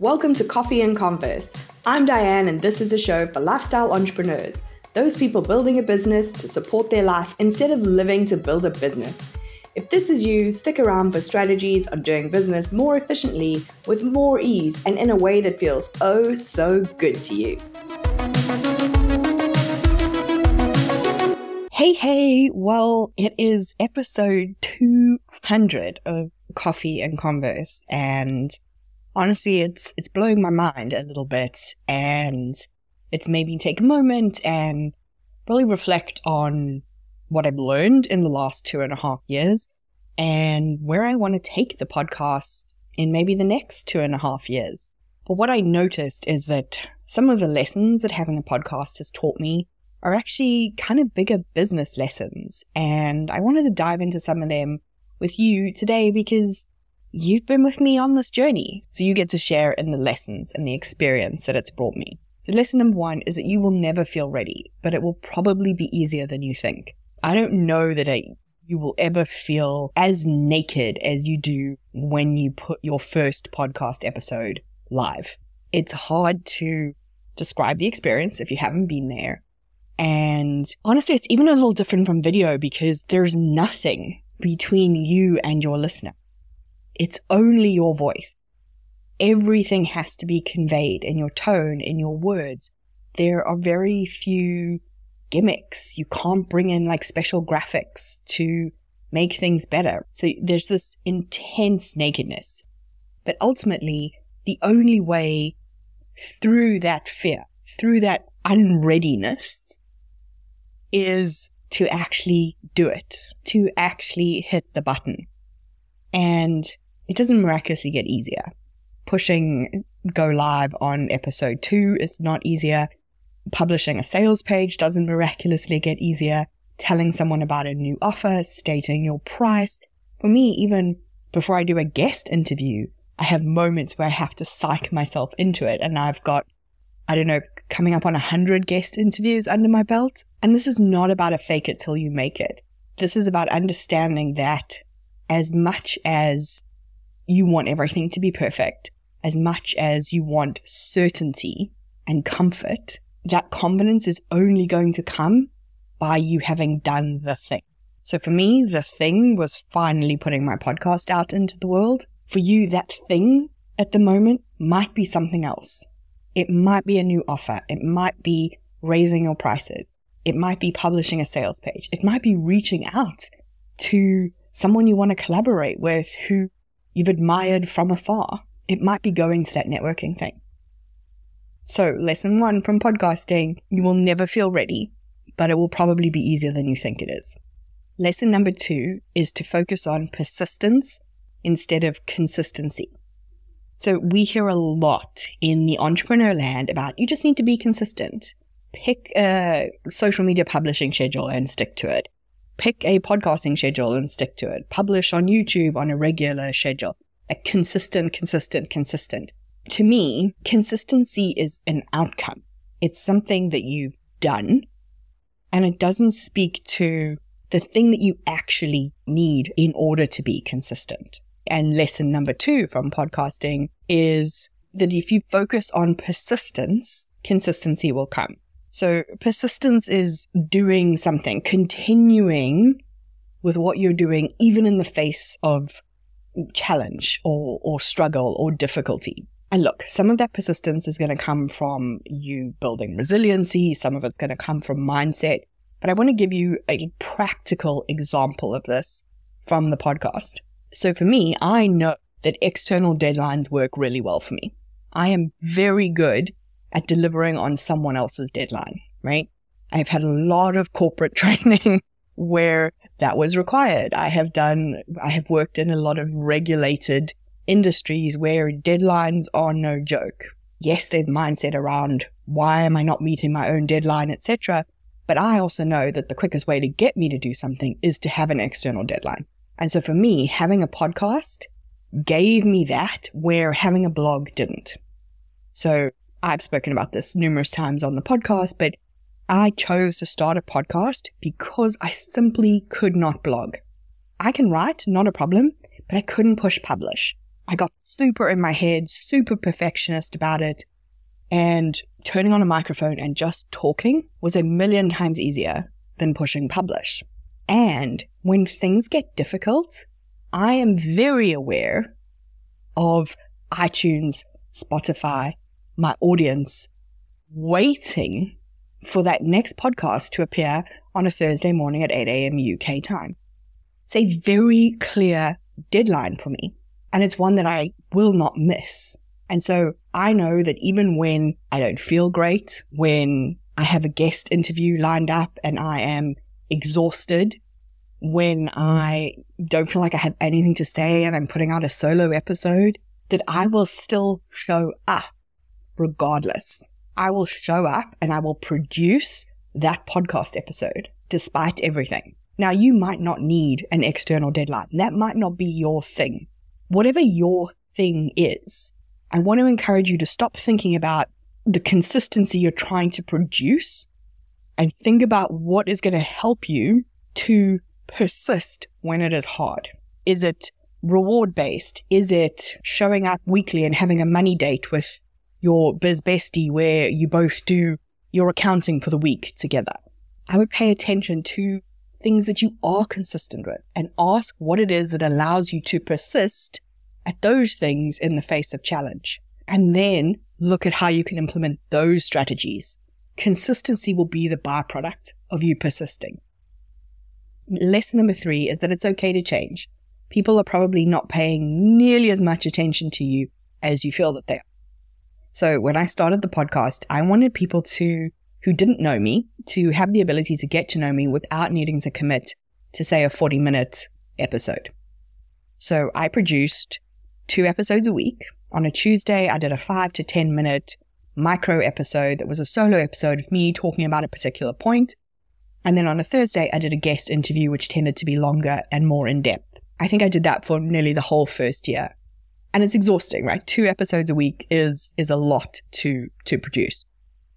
Welcome to Coffee and Converse. I'm Diane, and this is a show for lifestyle entrepreneurs, those people building a business to support their life instead of living to build a business. If this is you, stick around for strategies on doing business more efficiently, with more ease, and in a way that feels oh so good to you. Hey, hey, well, it is episode 200 of Coffee and Converse, and honestly, it's, it's blowing my mind a little bit, and it's made me take a moment and really reflect on what I've learned in the last two and a half years and where I want to take the podcast in maybe the next two and a half years. But what I noticed is that some of the lessons that having a podcast has taught me are actually kind of bigger business lessons. And I wanted to dive into some of them with you today because you've been with me on this journey. So you get to share in the lessons and the experience that it's brought me. So lesson number one is that you will never feel ready, but it will probably be easier than you think. I don't know that I, you will ever feel as naked as you do when you put your first podcast episode live. It's hard to describe the experience if you haven't been there. And honestly, it's even a little different from video because there's nothing between you and your listener. It's only your voice. Everything has to be conveyed in your tone, in your words. There are very few gimmicks. You can't bring in like special graphics to make things better. So there's this intense nakedness. But ultimately, the only way through that fear, through that unreadiness, is to actually do it, to actually hit the button. And it doesn't miraculously get easier. Pushing go live on episode two is not easier. Publishing a sales page doesn't miraculously get easier. Telling someone about a new offer, stating your price. For me, even before I do a guest interview, I have moments where I have to psych myself into it. And I've got, I don't know, coming up on a hundred guest interviews under my belt. And this is not about a fake it till you make it. This is about understanding that as much as you want everything to be perfect, as much as you want certainty and comfort, that confidence is only going to come by you having done the thing. So for me, the thing was finally putting my podcast out into the world. For you, that thing at the moment might be something else. It might be a new offer. It might be raising your prices. It might be publishing a sales page. It might be reaching out to someone you want to collaborate with who you've admired from afar. It might be going to that networking thing. So, lesson one from podcasting you will never feel ready, but it will probably be easier than you think it is. Lesson number two is to focus on persistence instead of consistency. So, we hear a lot in the entrepreneur land about you just need to be consistent. Pick a social media publishing schedule and stick to it pick a podcasting schedule and stick to it. Publish on YouTube on a regular schedule. A consistent, consistent, consistent. To me, consistency is an outcome. It's something that you've done and it doesn't speak to the thing that you actually need in order to be consistent. And lesson number two from podcasting is that if you focus on persistence, consistency will come. So persistence is doing something, continuing with what you're doing, even in the face of challenge or, or struggle or difficulty. And look, some of that persistence is going to come from you building resiliency. Some of it's going to come from mindset. But I want to give you a practical example of this from the podcast. So for me, I know that external deadlines work really well for me. I am very good at delivering on someone else's deadline, right? I've had a lot of corporate training where that was required. I have done, I have worked in a lot of regulated industries where deadlines are no joke. Yes, there's mindset around why am I not meeting my own deadline, etc. But I also know that the quickest way to get me to do something is to have an external deadline. And so for me, having a podcast gave me that where having a blog didn't. So I've spoken about this numerous times on the podcast, but I chose to start a podcast because I simply could not blog. I can write, not a problem, but I couldn't push publish. I got super in my head, super perfectionist about it. And turning on a microphone and just talking was a million times easier than pushing publish. And when things get difficult, I am very aware of iTunes, Spotify, my audience waiting for that next podcast to appear on a Thursday morning at 8 a.m. UK time. It's a very clear deadline for me, and it's one that I will not miss. And so I know that even when I don't feel great, when I have a guest interview lined up and I am exhausted, when I don't feel like I have anything to say and I'm putting out a solo episode, that I will still show up regardless. I will show up and I will produce that podcast episode despite everything. Now, you might not need an external deadline. That might not be your thing. Whatever your thing is, I want to encourage you to stop thinking about the consistency you're trying to produce and think about what is going to help you to persist when it is hard. Is it reward based? Is it showing up weekly and having a money date with your biz bestie where you both do your accounting for the week together? I would pay attention to things that you are consistent with and ask what it is that allows you to persist at those things in the face of challenge. And then look at how you can implement those strategies. Consistency will be the byproduct of you persisting. Lesson number three is that it's okay to change. People are probably not paying nearly as much attention to you as you feel that they are. So when I started the podcast, I wanted people to, who didn't know me, to have the ability to get to know me without needing to commit to say a 40 minute episode. So I produced two episodes a week. On a Tuesday, I did a five to 10 minute micro episode that was a solo episode of me talking about a particular point. And then on a Thursday, I did a guest interview, which tended to be longer and more in depth. I think I did that for nearly the whole first year. And it's exhausting, right? Two episodes a week is, is a lot to, to produce.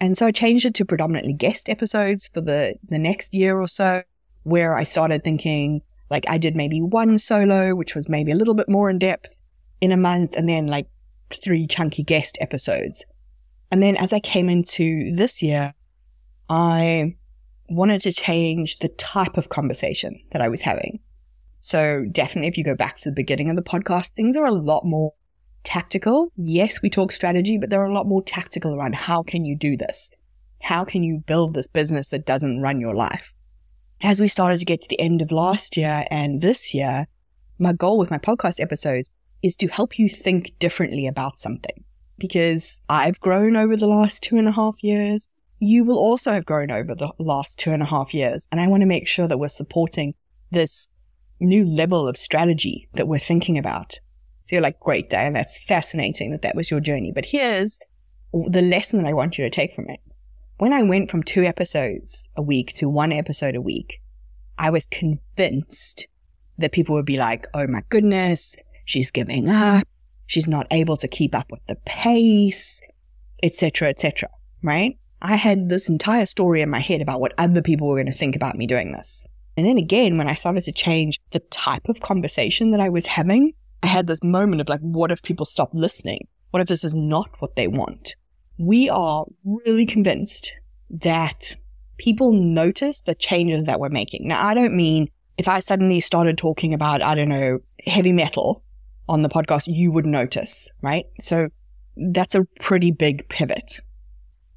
And so I changed it to predominantly guest episodes for the, the next year or so, where I started thinking like I did maybe one solo, which was maybe a little bit more in depth in a month and then like three chunky guest episodes. And then as I came into this year, I wanted to change the type of conversation that I was having. So definitely if you go back to the beginning of the podcast, things are a lot more tactical. Yes, we talk strategy, but they're a lot more tactical around how can you do this? How can you build this business that doesn't run your life? As we started to get to the end of last year and this year, my goal with my podcast episodes is to help you think differently about something. Because I've grown over the last two and a half years. You will also have grown over the last two and a half years. And I want to make sure that we're supporting this new level of strategy that we're thinking about. So you're like, great, Dan, that's fascinating that that was your journey. But here's the lesson that I want you to take from it. When I went from two episodes a week to one episode a week, I was convinced that people would be like, oh my goodness, she's giving up, she's not able to keep up with the pace, etc., etc. right? I had this entire story in my head about what other people were going to think about me doing this. And then again, when I started to change the type of conversation that I was having, I had this moment of like, what if people stop listening? What if this is not what they want? We are really convinced that people notice the changes that we're making. Now, I don't mean if I suddenly started talking about, I don't know, heavy metal on the podcast, you would notice, right? So that's a pretty big pivot.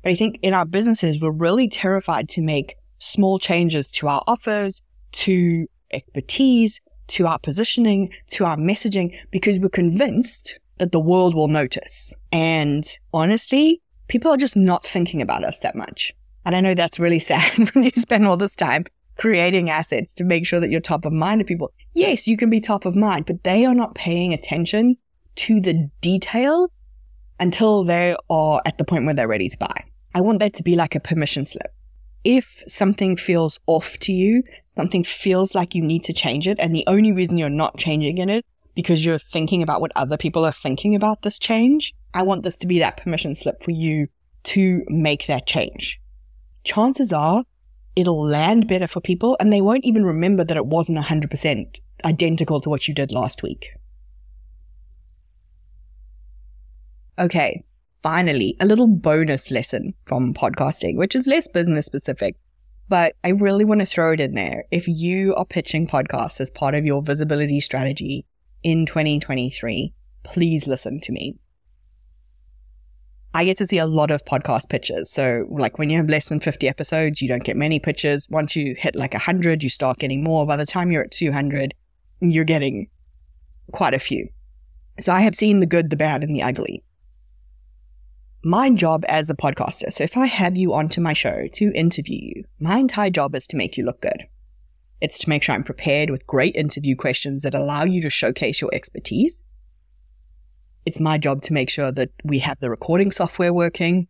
But I think in our businesses, we're really terrified to make small changes to our offers, to expertise, to our positioning, to our messaging, because we're convinced that the world will notice. And honestly, people are just not thinking about us that much. And I know that's really sad when you spend all this time creating assets to make sure that you're top of mind to people. Yes, you can be top of mind, but they are not paying attention to the detail until they are at the point where they're ready to buy. I want that to be like a permission slip. If something feels off to you, something feels like you need to change it, and the only reason you're not changing in it because you're thinking about what other people are thinking about this change, I want this to be that permission slip for you to make that change. Chances are it'll land better for people and they won't even remember that it wasn't 100% identical to what you did last week. Okay, finally, a little bonus lesson from podcasting, which is less business specific. But I really want to throw it in there. If you are pitching podcasts as part of your visibility strategy in 2023, please listen to me. I get to see a lot of podcast pitches. So, like when you have less than 50 episodes, you don't get many pitches. Once you hit like 100, you start getting more. By the time you're at 200, you're getting quite a few. So, I have seen the good, the bad, and the ugly. My job as a podcaster, so if I have you onto my show to interview you, my entire job is to make you look good. It's to make sure I'm prepared with great interview questions that allow you to showcase your expertise it's my job to make sure that we have the recording software working,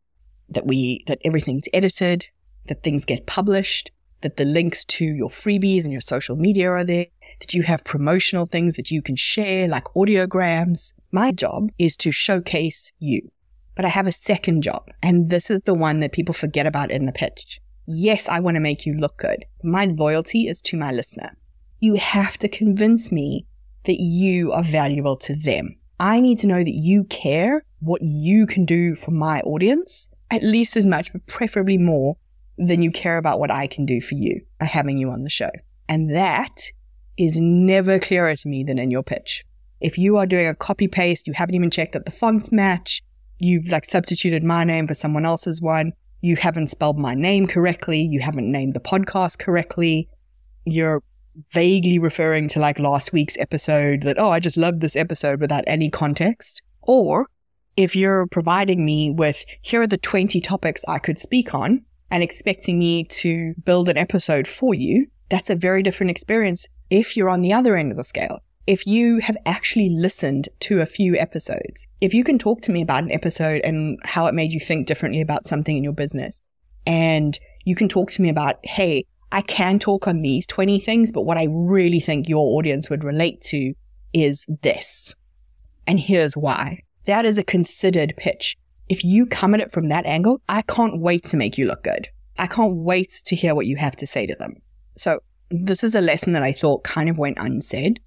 that we that everything's edited, that things get published, that the links to your freebies and your social media are there, that you have promotional things that you can share like audiograms. My job is to showcase you. But I have a second job, and this is the one that people forget about in the pitch. Yes, I want to make you look good. My loyalty is to my listener. You have to convince me that you are valuable to them. I need to know that you care what you can do for my audience at least as much, but preferably more than you care about what I can do for you by having you on the show. And that is never clearer to me than in your pitch. If you are doing a copy paste, you haven't even checked that the fonts match, you've like substituted my name for someone else's one, you haven't spelled my name correctly, you haven't named the podcast correctly, you're vaguely referring to like last week's episode that, oh, I just loved this episode without any context. Or if you're providing me with, here are the 20 topics I could speak on and expecting me to build an episode for you, that's a very different experience if you're on the other end of the scale. If you have actually listened to a few episodes, if you can talk to me about an episode and how it made you think differently about something in your business, and you can talk to me about, hey, I can talk on these 20 things, but what I really think your audience would relate to is this. And here's why. That is a considered pitch. If you come at it from that angle, I can't wait to make you look good. I can't wait to hear what you have to say to them. So this is a lesson that I thought kind of went unsaid,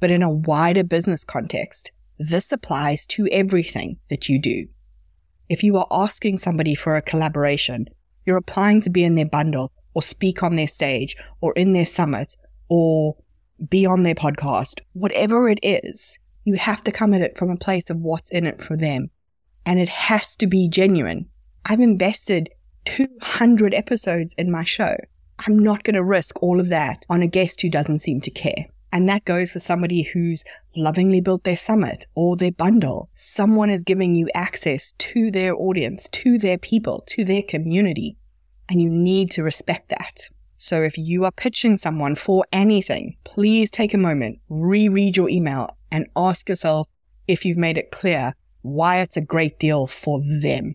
but in a wider business context, this applies to everything that you do. If you are asking somebody for a collaboration, you're applying to be in their bundle, or speak on their stage or in their summit or be on their podcast, whatever it is, you have to come at it from a place of what's in it for them. And it has to be genuine. I've invested 200 episodes in my show. I'm not going to risk all of that on a guest who doesn't seem to care. And that goes for somebody who's lovingly built their summit or their bundle. Someone is giving you access to their audience, to their people, to their community and you need to respect that. So if you are pitching someone for anything, please take a moment, reread your email and ask yourself if you've made it clear why it's a great deal for them.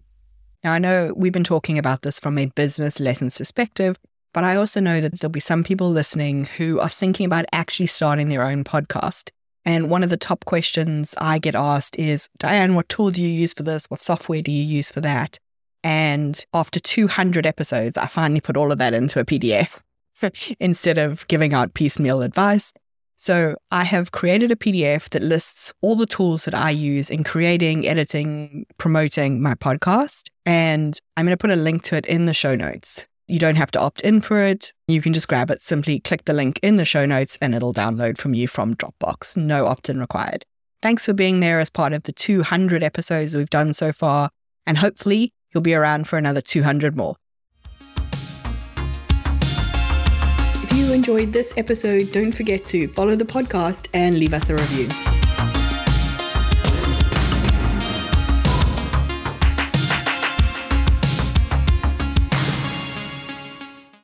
Now, I know we've been talking about this from a business lessons perspective, but I also know that there'll be some people listening who are thinking about actually starting their own podcast. And one of the top questions I get asked is, Diane, what tool do you use for this? What software do you use for that? And after 200 episodes, I finally put all of that into a PDF instead of giving out piecemeal advice. So I have created a PDF that lists all the tools that I use in creating, editing, promoting my podcast. And I'm going to put a link to it in the show notes. You don't have to opt in for it. You can just grab it, simply click the link in the show notes, and it'll download from you from Dropbox. No opt in required. Thanks for being there as part of the 200 episodes we've done so far. And hopefully, you'll be around for another 200 more. If you enjoyed this episode, don't forget to follow the podcast and leave us a review.